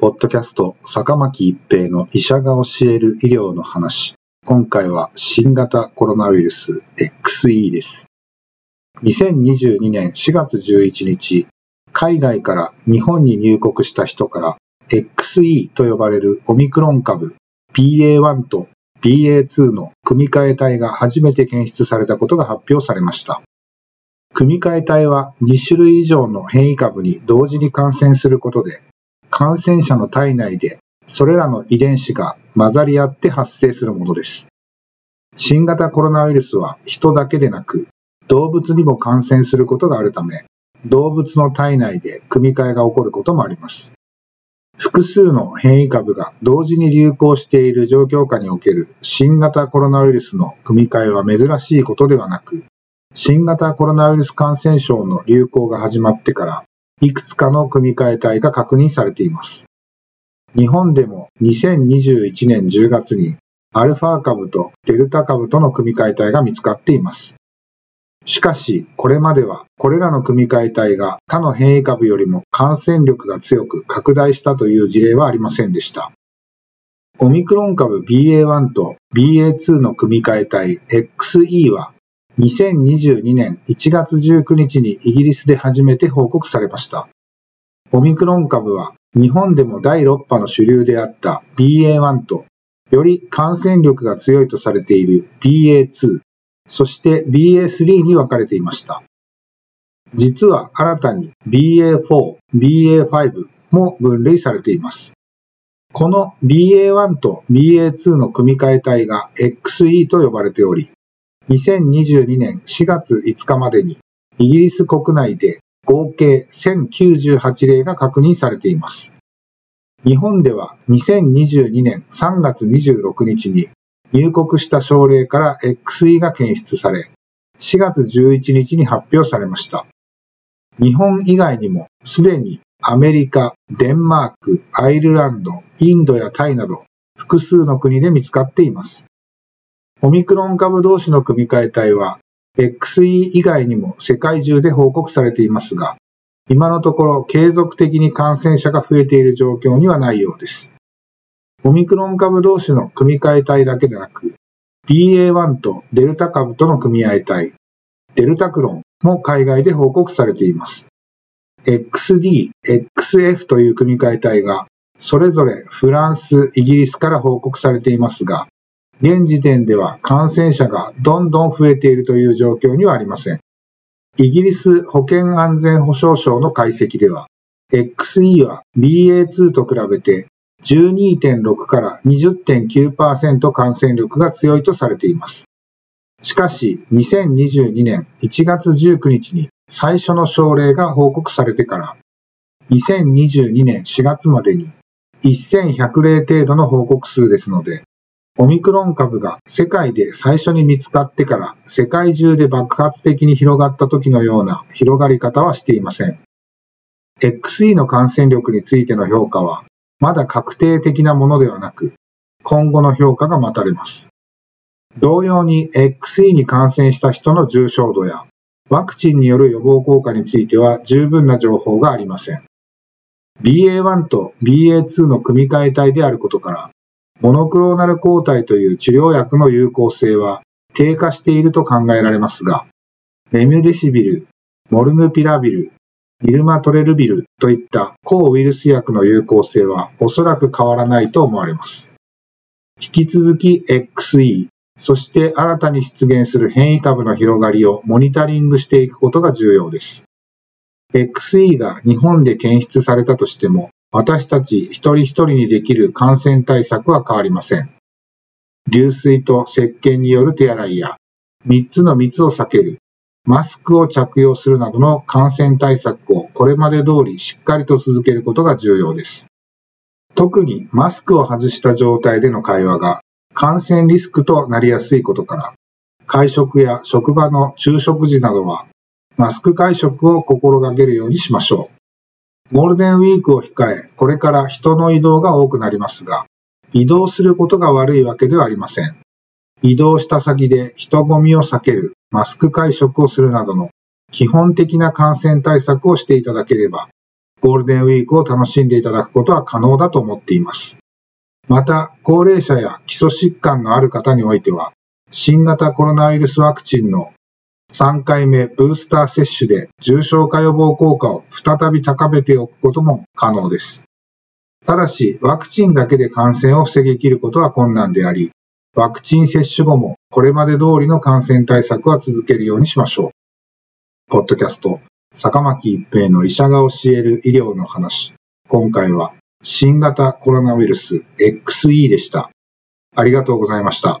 ポッドキャスト坂巻一平の医者が教える医療の話今回は新型コロナウイルス XE です2022年4月11日、海外から日本に入国した人から XE と呼ばれるオミクロン株 BA.1 と BA.2 の組み換え体が初めて検出されたことが発表されました。組み換え体は2種類以上の変異株に同時に感染することで、感染者の体内でそれらの遺伝子が混ざり合って発生するものです。新型コロナウイルスは人だけでなく動物にも感染することがあるため、動物の体内で組み換えが起こることもあります。複数の変異株が同時に流行している状況下における新型コロナウイルスの組み換えは珍しいことではなく、新型コロナウイルス感染症の流行が始まってから、いくつかの組み換え体が確認されています。日本でも2021年10月にアルファ株とデルタ株との組み換え体が見つかっています。しかし、これまではこれらの組み換え体が他の変異株よりも感染力が強く拡大したという事例はありませんでした。オミクロン株 BA.1 と BA.2 の組み換え体 XE は2022年1月19日にイギリスで初めて報告されました。オミクロン株は日本でも第6波の主流であった BA.1 とより感染力が強いとされている BA.2 そして BA3 に分かれていました。実は新たに BA4、BA5 も分類されています。この BA1 と BA2 の組み換え体が XE と呼ばれており、2022年4月5日までにイギリス国内で合計1098例が確認されています。日本では2022年3月26日に入国した症例から XE が検出され、4月11日に発表されました。日本以外にもすでにアメリカ、デンマーク、アイルランド、インドやタイなど複数の国で見つかっています。オミクロン株同士の組み換え体は XE 以外にも世界中で報告されていますが、今のところ継続的に感染者が増えている状況にはないようです。オミクロン株同士の組み換え体だけでなく、BA.1 とデルタ株との組み合い体、デルタクロンも海外で報告されています。XD、XF という組み換え体が、それぞれフランス、イギリスから報告されていますが、現時点では感染者がどんどん増えているという状況にはありません。イギリス保健安全保障省の解析では、XE は BA.2 と比べて12.6から20.9%感染力が強いとされています。しかし、2022年1月19日に最初の症例が報告されてから、2022年4月までに1100例程度の報告数ですので、オミクロン株が世界で最初に見つかってから世界中で爆発的に広がった時のような広がり方はしていません。XE の感染力についての評価はまだ確定的なものではなく、今後の評価が待たれます。同様に XE に感染した人の重症度やワクチンによる予防効果については十分な情報がありません。BA.1 と BA.2 の組み換え体であることから、モノクローナル抗体という治療薬の有効性は低下していると考えられますが、レミデシビル、モルヌピラビル、ニルマトレルビルといった抗ウイルス薬の有効性はおそらく変わらないと思われます。引き続き XE、そして新たに出現する変異株の広がりをモニタリングしていくことが重要です。XE が日本で検出されたとしても、私たち一人一人にできる感染対策は変わりません。流水と石鹸による手洗いや、3つの密を避ける、マスクを着用するなどの感染対策をこれまで通りしっかりと続けることが重要です。特にマスクを外した状態での会話が感染リスクとなりやすいことから、会食や職場の昼食時などは、マスク会食を心がけるようにしましょう。ゴールデンウィークを控え、これから人の移動が多くなりますが、移動することが悪いわけではありません。移動した先で人混みを避ける、マスク会食をするなどの基本的な感染対策をしていただければ、ゴールデンウィークを楽しんでいただくことは可能だと思っています。また、高齢者や基礎疾患のある方においては、新型コロナウイルスワクチンの3回目ブースター接種で重症化予防効果を再び高めておくことも可能です。ただし、ワクチンだけで感染を防ぎきることは困難であり、ワクチン接種後もこれまで通りの感染対策は続けるようにしましょう。ポッドキャスト、坂巻一平の医者が教える医療の話。今回は新型コロナウイルス XE でした。ありがとうございました。